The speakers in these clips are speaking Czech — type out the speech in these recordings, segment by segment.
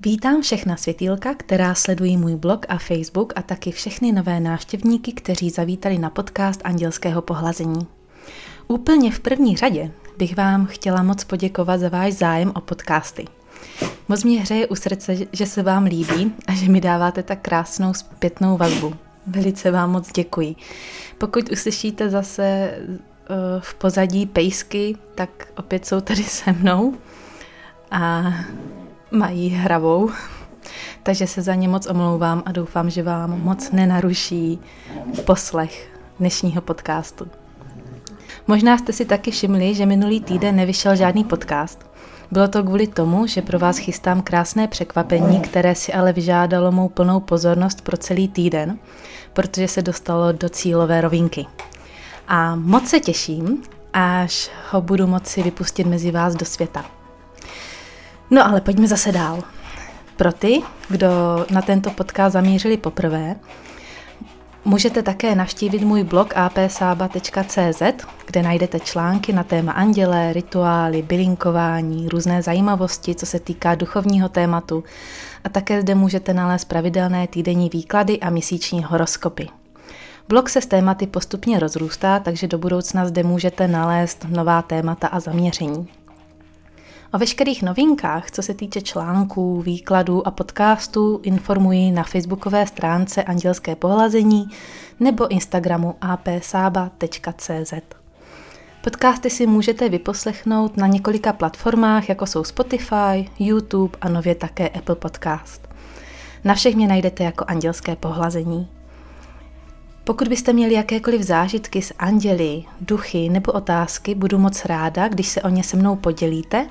Vítám všechna světýlka, která sledují můj blog a Facebook a taky všechny nové návštěvníky, kteří zavítali na podcast Andělského pohlazení. Úplně v první řadě bych vám chtěla moc poděkovat za váš zájem o podcasty. Moc mě hřeje u srdce, že se vám líbí a že mi dáváte tak krásnou zpětnou vazbu. Velice vám moc děkuji. Pokud uslyšíte zase uh, v pozadí pejsky, tak opět jsou tady se mnou a mají hravou, takže se za ně moc omlouvám a doufám, že vám moc nenaruší poslech dnešního podcastu. Možná jste si taky všimli, že minulý týden nevyšel žádný podcast. Bylo to kvůli tomu, že pro vás chystám krásné překvapení, které si ale vyžádalo mou plnou pozornost pro celý týden, protože se dostalo do cílové rovinky. A moc se těším, až ho budu moci vypustit mezi vás do světa. No ale pojďme zase dál. Pro ty, kdo na tento podcast zamířili poprvé, můžete také navštívit můj blog apsaba.cz, kde najdete články na téma anděle, rituály, bylinkování, různé zajímavosti, co se týká duchovního tématu a také zde můžete nalézt pravidelné týdenní výklady a měsíční horoskopy. Blog se s tématy postupně rozrůstá, takže do budoucna zde můžete nalézt nová témata a zaměření. O veškerých novinkách, co se týče článků, výkladů a podcastů, informuji na facebookové stránce Andělské pohlazení nebo Instagramu apsaba.cz. Podcasty si můžete vyposlechnout na několika platformách, jako jsou Spotify, YouTube a nově také Apple Podcast. Na všech mě najdete jako Andělské pohlazení. Pokud byste měli jakékoliv zážitky s anděli, duchy nebo otázky, budu moc ráda, když se o ně se mnou podělíte.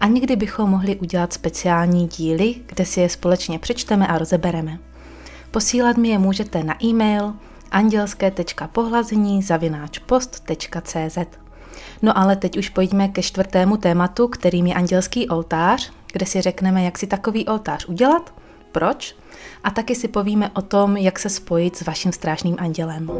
A někdy bychom mohli udělat speciální díly, kde si je společně přečteme a rozebereme. Posílat mi je můžete na e-mail andělské.pohlazení zavináčpost.cz No ale teď už pojďme ke čtvrtému tématu, kterým je andělský oltář, kde si řekneme, jak si takový oltář udělat, proč a taky si povíme o tom, jak se spojit s vaším strážným andělem.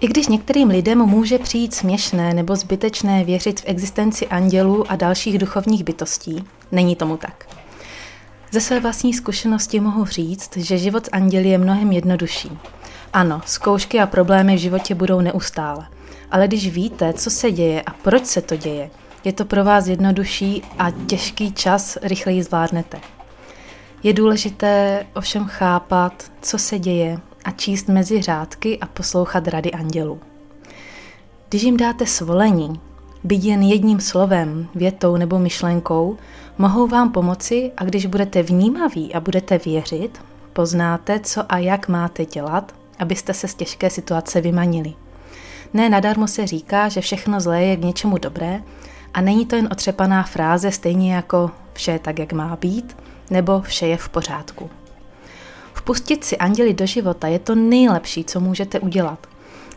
I když některým lidem může přijít směšné nebo zbytečné věřit v existenci andělů a dalších duchovních bytostí, není tomu tak. Ze své vlastní zkušenosti mohu říct, že život s anděli je mnohem jednodušší. Ano, zkoušky a problémy v životě budou neustále. Ale když víte, co se děje a proč se to děje, je to pro vás jednodušší a těžký čas rychleji zvládnete. Je důležité ovšem chápat, co se děje a číst mezi řádky a poslouchat rady andělů. Když jim dáte svolení, byť jen jedním slovem, větou nebo myšlenkou, mohou vám pomoci a když budete vnímaví a budete věřit, poznáte, co a jak máte dělat, abyste se z těžké situace vymanili. Ne nadarmo se říká, že všechno zlé je k něčemu dobré a není to jen otřepaná fráze stejně jako vše je tak, jak má být, nebo vše je v pořádku. Vpustit si anděli do života je to nejlepší, co můžete udělat.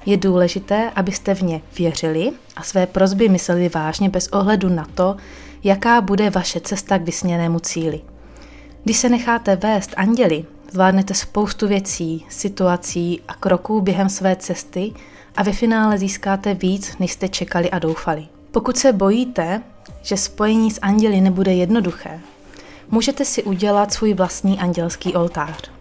Je důležité, abyste v ně věřili a své prozby mysleli vážně bez ohledu na to, jaká bude vaše cesta k vysněnému cíli. Když se necháte vést anděli, zvládnete spoustu věcí, situací a kroků během své cesty a ve finále získáte víc, než jste čekali a doufali. Pokud se bojíte, že spojení s anděli nebude jednoduché, můžete si udělat svůj vlastní andělský oltář.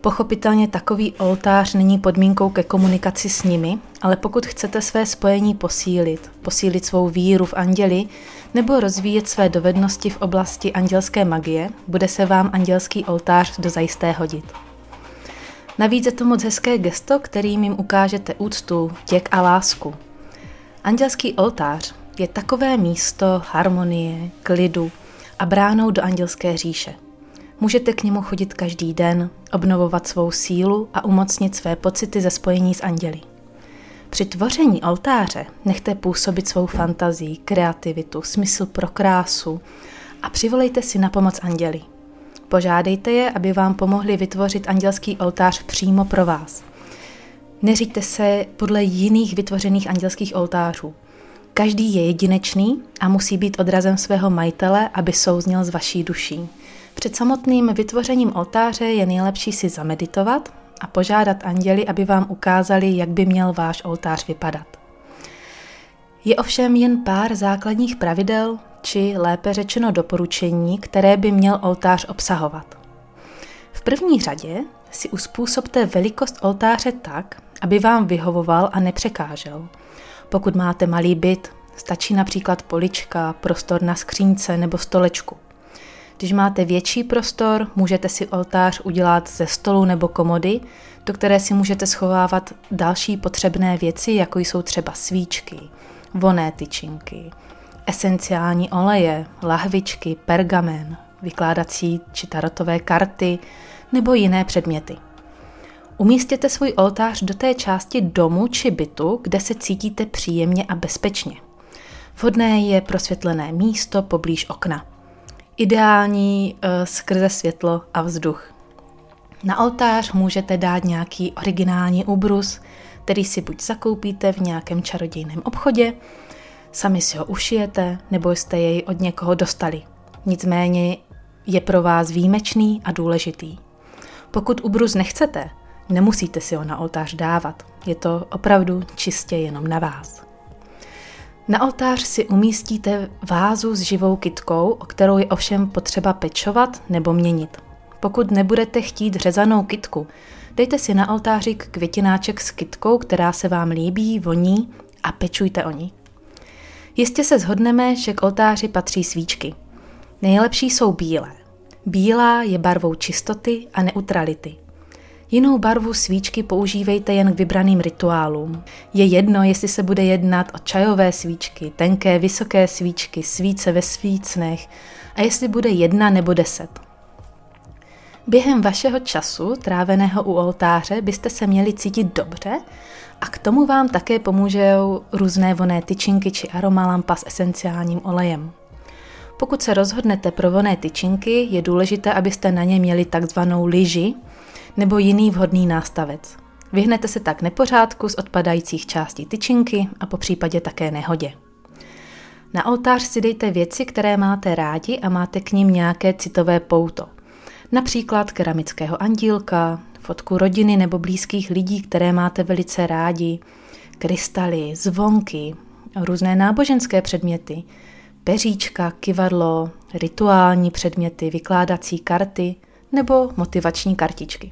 Pochopitelně takový oltář není podmínkou ke komunikaci s nimi, ale pokud chcete své spojení posílit, posílit svou víru v anděli nebo rozvíjet své dovednosti v oblasti andělské magie, bude se vám andělský oltář do zajisté hodit. Navíc je to moc hezké gesto, kterým jim ukážete úctu, vděk a lásku. Andělský oltář je takové místo harmonie, klidu a bránou do andělské říše – Můžete k němu chodit každý den, obnovovat svou sílu a umocnit své pocity ze spojení s anděli. Při tvoření oltáře nechte působit svou fantazii, kreativitu, smysl pro krásu a přivolejte si na pomoc anděli. Požádejte je, aby vám pomohli vytvořit andělský oltář přímo pro vás. Neříďte se podle jiných vytvořených andělských oltářů. Každý je jedinečný a musí být odrazem svého majitele, aby souzněl s vaší duší. Před samotným vytvořením oltáře je nejlepší si zameditovat a požádat anděli, aby vám ukázali, jak by měl váš oltář vypadat. Je ovšem jen pár základních pravidel, či lépe řečeno doporučení, které by měl oltář obsahovat. V první řadě si uspůsobte velikost oltáře tak, aby vám vyhovoval a nepřekážel. Pokud máte malý byt, stačí například polička, prostor na skřínce nebo stolečku. Když máte větší prostor, můžete si oltář udělat ze stolu nebo komody, do které si můžete schovávat další potřebné věci, jako jsou třeba svíčky, voné tyčinky, esenciální oleje, lahvičky, pergamen, vykládací či tarotové karty nebo jiné předměty. Umístěte svůj oltář do té části domu či bytu, kde se cítíte příjemně a bezpečně. Vhodné je prosvětlené místo poblíž okna. Ideální uh, skrze světlo a vzduch. Na oltář můžete dát nějaký originální ubrus, který si buď zakoupíte v nějakém čarodějném obchodě, sami si ho ušijete, nebo jste jej od někoho dostali. Nicméně je pro vás výjimečný a důležitý. Pokud ubrus nechcete, nemusíte si ho na oltář dávat. Je to opravdu čistě jenom na vás. Na oltář si umístíte vázu s živou kytkou, o kterou je ovšem potřeba pečovat nebo měnit. Pokud nebudete chtít řezanou kytku, dejte si na oltářik květináček s kytkou, která se vám líbí, voní a pečujte o ní. Jistě se shodneme, že k oltáři patří svíčky. Nejlepší jsou bílé. Bílá je barvou čistoty a neutrality. Jinou barvu svíčky používejte jen k vybraným rituálům. Je jedno, jestli se bude jednat o čajové svíčky, tenké, vysoké svíčky, svíce ve svícnech a jestli bude jedna nebo deset. Během vašeho času, tráveného u oltáře, byste se měli cítit dobře a k tomu vám také pomůžou různé voné tyčinky či aromalampa s esenciálním olejem. Pokud se rozhodnete pro voné tyčinky, je důležité, abyste na ně měli takzvanou lyži nebo jiný vhodný nástavec. Vyhnete se tak nepořádku z odpadajících částí tyčinky a po případě také nehodě. Na oltář si dejte věci, které máte rádi a máte k ním nějaké citové pouto. Například keramického andílka, fotku rodiny nebo blízkých lidí, které máte velice rádi, krystaly, zvonky, různé náboženské předměty, peříčka, kivadlo, rituální předměty, vykládací karty nebo motivační kartičky.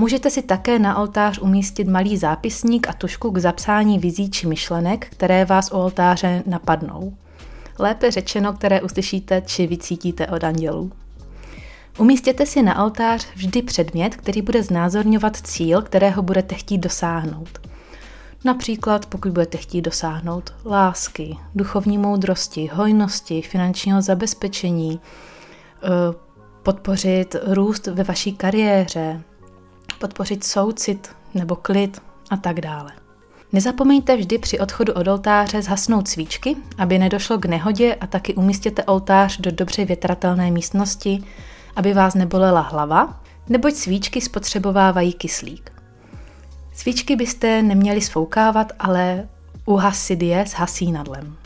Můžete si také na oltář umístit malý zápisník a tušku k zapsání vizí či myšlenek, které vás u oltáře napadnou. Lépe řečeno, které uslyšíte či vycítíte od andělů. Umístěte si na oltář vždy předmět, který bude znázorňovat cíl, kterého budete chtít dosáhnout. Například pokud budete chtít dosáhnout lásky, duchovní moudrosti, hojnosti, finančního zabezpečení, eh, podpořit růst ve vaší kariéře, podpořit soucit nebo klid a tak dále. Nezapomeňte vždy při odchodu od oltáře zhasnout svíčky, aby nedošlo k nehodě a taky umístěte oltář do dobře větratelné místnosti, aby vás nebolela hlava, neboť svíčky spotřebovávají kyslík. Svíčky byste neměli sfoukávat, ale uhasit je s hasínadlem.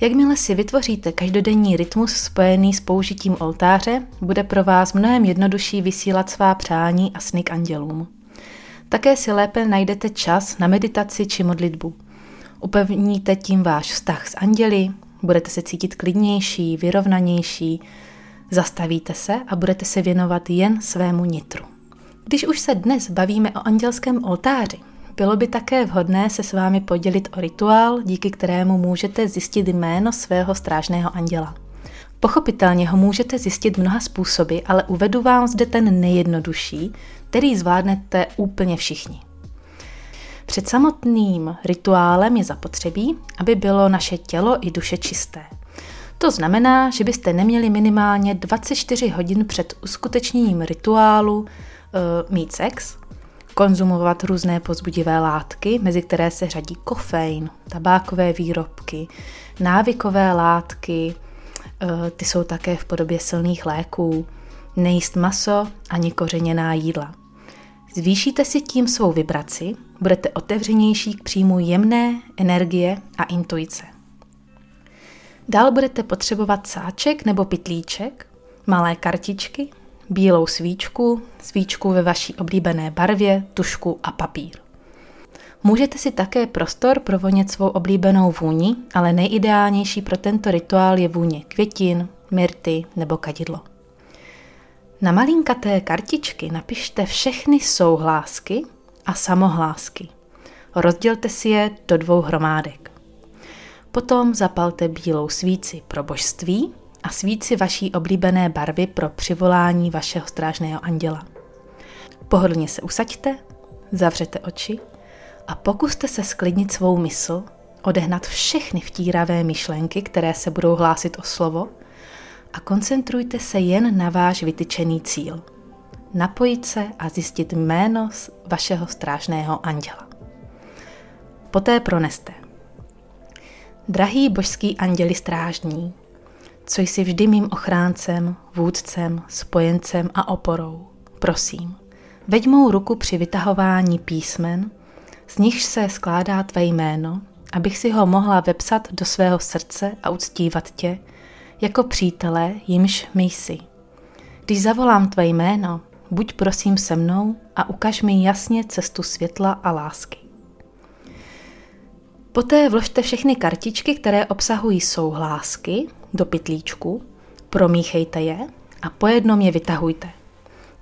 Jakmile si vytvoříte každodenní rytmus spojený s použitím oltáře, bude pro vás mnohem jednodušší vysílat svá přání a sny k andělům. Také si lépe najdete čas na meditaci či modlitbu. Upevníte tím váš vztah s anděli, budete se cítit klidnější, vyrovnanější, zastavíte se a budete se věnovat jen svému nitru. Když už se dnes bavíme o andělském oltáři, bylo by také vhodné se s vámi podělit o rituál, díky kterému můžete zjistit jméno svého strážného anděla. Pochopitelně ho můžete zjistit mnoha způsoby, ale uvedu vám zde ten nejjednodušší, který zvládnete úplně všichni. Před samotným rituálem je zapotřebí, aby bylo naše tělo i duše čisté. To znamená, že byste neměli minimálně 24 hodin před uskutečněním rituálu uh, mít sex, konzumovat různé pozbudivé látky, mezi které se řadí kofein, tabákové výrobky, návykové látky, eh, ty jsou také v podobě silných léků, nejíst maso ani kořeněná jídla. Zvýšíte si tím svou vibraci, budete otevřenější k příjmu jemné energie a intuice. Dál budete potřebovat sáček nebo pitlíček, malé kartičky, bílou svíčku, svíčku ve vaší oblíbené barvě, tušku a papír. Můžete si také prostor provonět svou oblíbenou vůni, ale nejideálnější pro tento rituál je vůně květin, myrty nebo kadidlo. Na malinkaté kartičky napište všechny souhlásky a samohlásky. Rozdělte si je do dvou hromádek. Potom zapalte bílou svíci pro božství a svíci vaší oblíbené barvy pro přivolání vašeho strážného anděla. Pohodlně se usaďte, zavřete oči a pokuste se sklidnit svou mysl, odehnat všechny vtíravé myšlenky, které se budou hlásit o slovo a koncentrujte se jen na váš vytyčený cíl. Napojit se a zjistit jméno vašeho strážného anděla. Poté proneste. Drahý božský anděli strážní, co jsi vždy mým ochráncem, vůdcem, spojencem a oporou, prosím, veď mou ruku při vytahování písmen, z nichž se skládá tvé jméno, abych si ho mohla vepsat do svého srdce a uctívat tě, jako přítele, jimž my jsi. Když zavolám tvé jméno, buď prosím se mnou a ukaž mi jasně cestu světla a lásky. Poté vložte všechny kartičky, které obsahují souhlásky, do pytlíčku, promíchejte je a po jednom je vytahujte.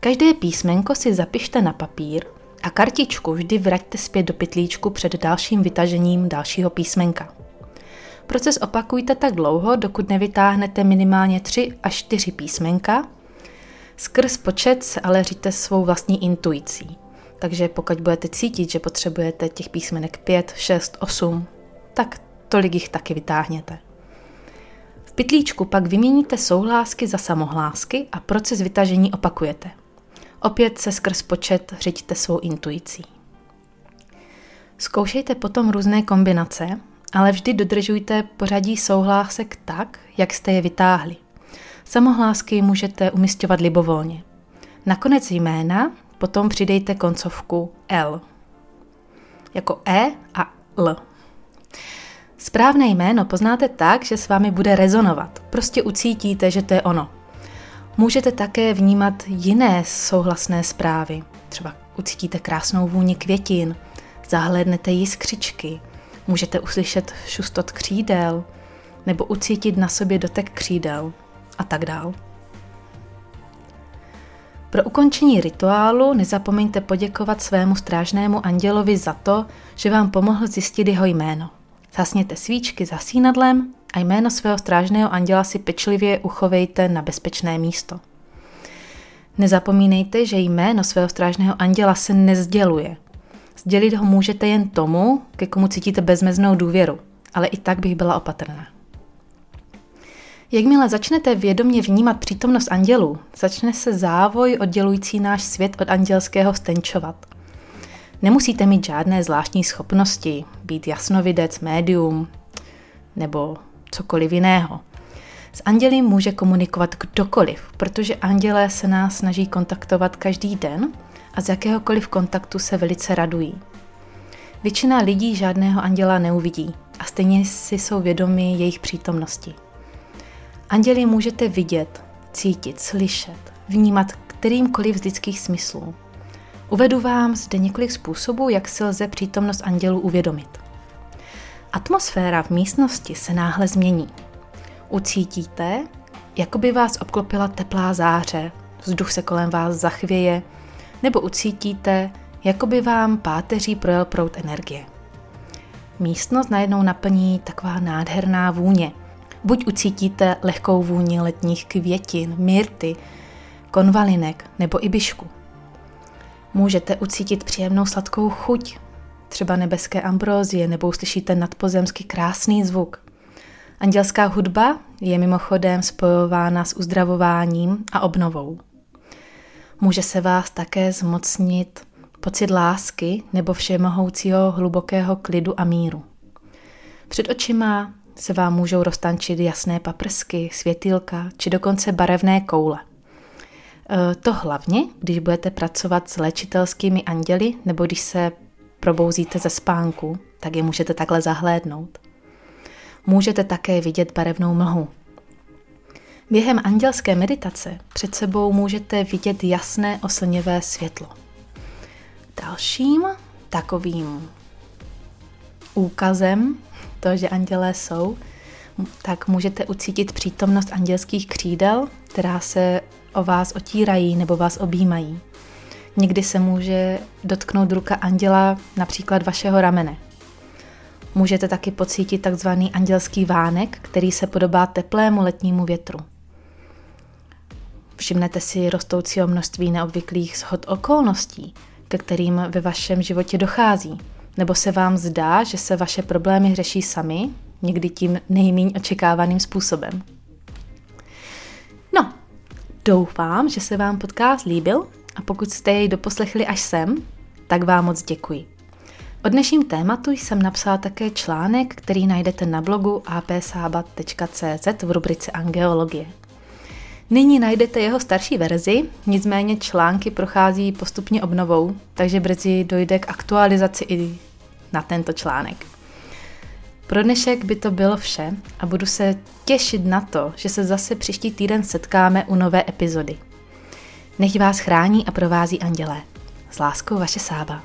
Každé písmenko si zapište na papír a kartičku vždy vraťte zpět do pytlíčku před dalším vytažením dalšího písmenka. Proces opakujte tak dlouho, dokud nevytáhnete minimálně 3 až 4 písmenka. Skrz počet ale říte svou vlastní intuicí. Takže pokud budete cítit, že potřebujete těch písmenek 5, 6, 8, tak tolik jich taky vytáhněte. V pytlíčku pak vyměníte souhlásky za samohlásky a proces vytažení opakujete. Opět se skrz počet řiďte svou intuicí. Zkoušejte potom různé kombinace, ale vždy dodržujte pořadí souhlásek tak, jak jste je vytáhli. Samohlásky můžete umistovat libovolně. Nakonec jména potom přidejte koncovku L. Jako E a L. Správné jméno poznáte tak, že s vámi bude rezonovat. Prostě ucítíte, že to je ono. Můžete také vnímat jiné souhlasné zprávy. Třeba ucítíte krásnou vůni květin, zahlédnete jiskřičky, můžete uslyšet šustot křídel, nebo ucítit na sobě dotek křídel a tak dál. Pro ukončení rituálu nezapomeňte poděkovat svému strážnému andělovi za to, že vám pomohl zjistit jeho jméno. Zasněte svíčky za sínadlem a jméno svého strážného anděla si pečlivě uchovejte na bezpečné místo. Nezapomínejte, že jméno svého strážného anděla se nezděluje. Sdělit ho můžete jen tomu, ke komu cítíte bezmeznou důvěru, ale i tak bych byla opatrná. Jakmile začnete vědomě vnímat přítomnost andělů, začne se závoj oddělující náš svět od andělského stenčovat. Nemusíte mít žádné zvláštní schopnosti, být jasnovidec, médium nebo cokoliv jiného. S anděli může komunikovat kdokoliv, protože andělé se nás snaží kontaktovat každý den a z jakéhokoliv kontaktu se velice radují. Většina lidí žádného anděla neuvidí a stejně si jsou vědomi jejich přítomnosti. Anděli můžete vidět, cítit, slyšet, vnímat kterýmkoliv z lidských smyslů. Uvedu vám zde několik způsobů, jak si lze přítomnost andělů uvědomit. Atmosféra v místnosti se náhle změní. Ucítíte, jako by vás obklopila teplá záře, vzduch se kolem vás zachvěje, nebo ucítíte, jako by vám páteří projel prout energie. Místnost najednou naplní taková nádherná vůně – Buď ucítíte lehkou vůni letních květin, myrty, konvalinek nebo i byšku. Můžete ucítit příjemnou sladkou chuť, třeba nebeské ambrózie, nebo uslyšíte nadpozemský krásný zvuk. Andělská hudba je mimochodem spojována s uzdravováním a obnovou. Může se vás také zmocnit pocit lásky nebo všemohoucího hlubokého klidu a míru. Před očima se vám můžou roztančit jasné paprsky, světýlka či dokonce barevné koule. E, to hlavně, když budete pracovat s léčitelskými anděli nebo když se probouzíte ze spánku, tak je můžete takhle zahlédnout. Můžete také vidět barevnou mlhu. Během andělské meditace před sebou můžete vidět jasné oslněvé světlo. Dalším takovým úkazem to, že andělé jsou, tak můžete ucítit přítomnost andělských křídel, která se o vás otírají nebo vás objímají. Někdy se může dotknout ruka anděla například vašeho ramene. Můžete taky pocítit takzvaný andělský vánek, který se podobá teplému letnímu větru. Všimnete si rostoucího množství neobvyklých shod okolností, ke kterým ve vašem životě dochází. Nebo se vám zdá, že se vaše problémy řeší sami, někdy tím nejméně očekávaným způsobem. No, doufám, že se vám podcast líbil a pokud jste jej doposlechli až sem, tak vám moc děkuji. O dnešním tématu jsem napsala také článek, který najdete na blogu apsabat.cz v rubrice Angeologie. Nyní najdete jeho starší verzi, nicméně články prochází postupně obnovou, takže brzy dojde k aktualizaci i na tento článek. Pro dnešek by to bylo vše a budu se těšit na to, že se zase příští týden setkáme u nové epizody. Nech vás chrání a provází andělé. S láskou vaše Sába.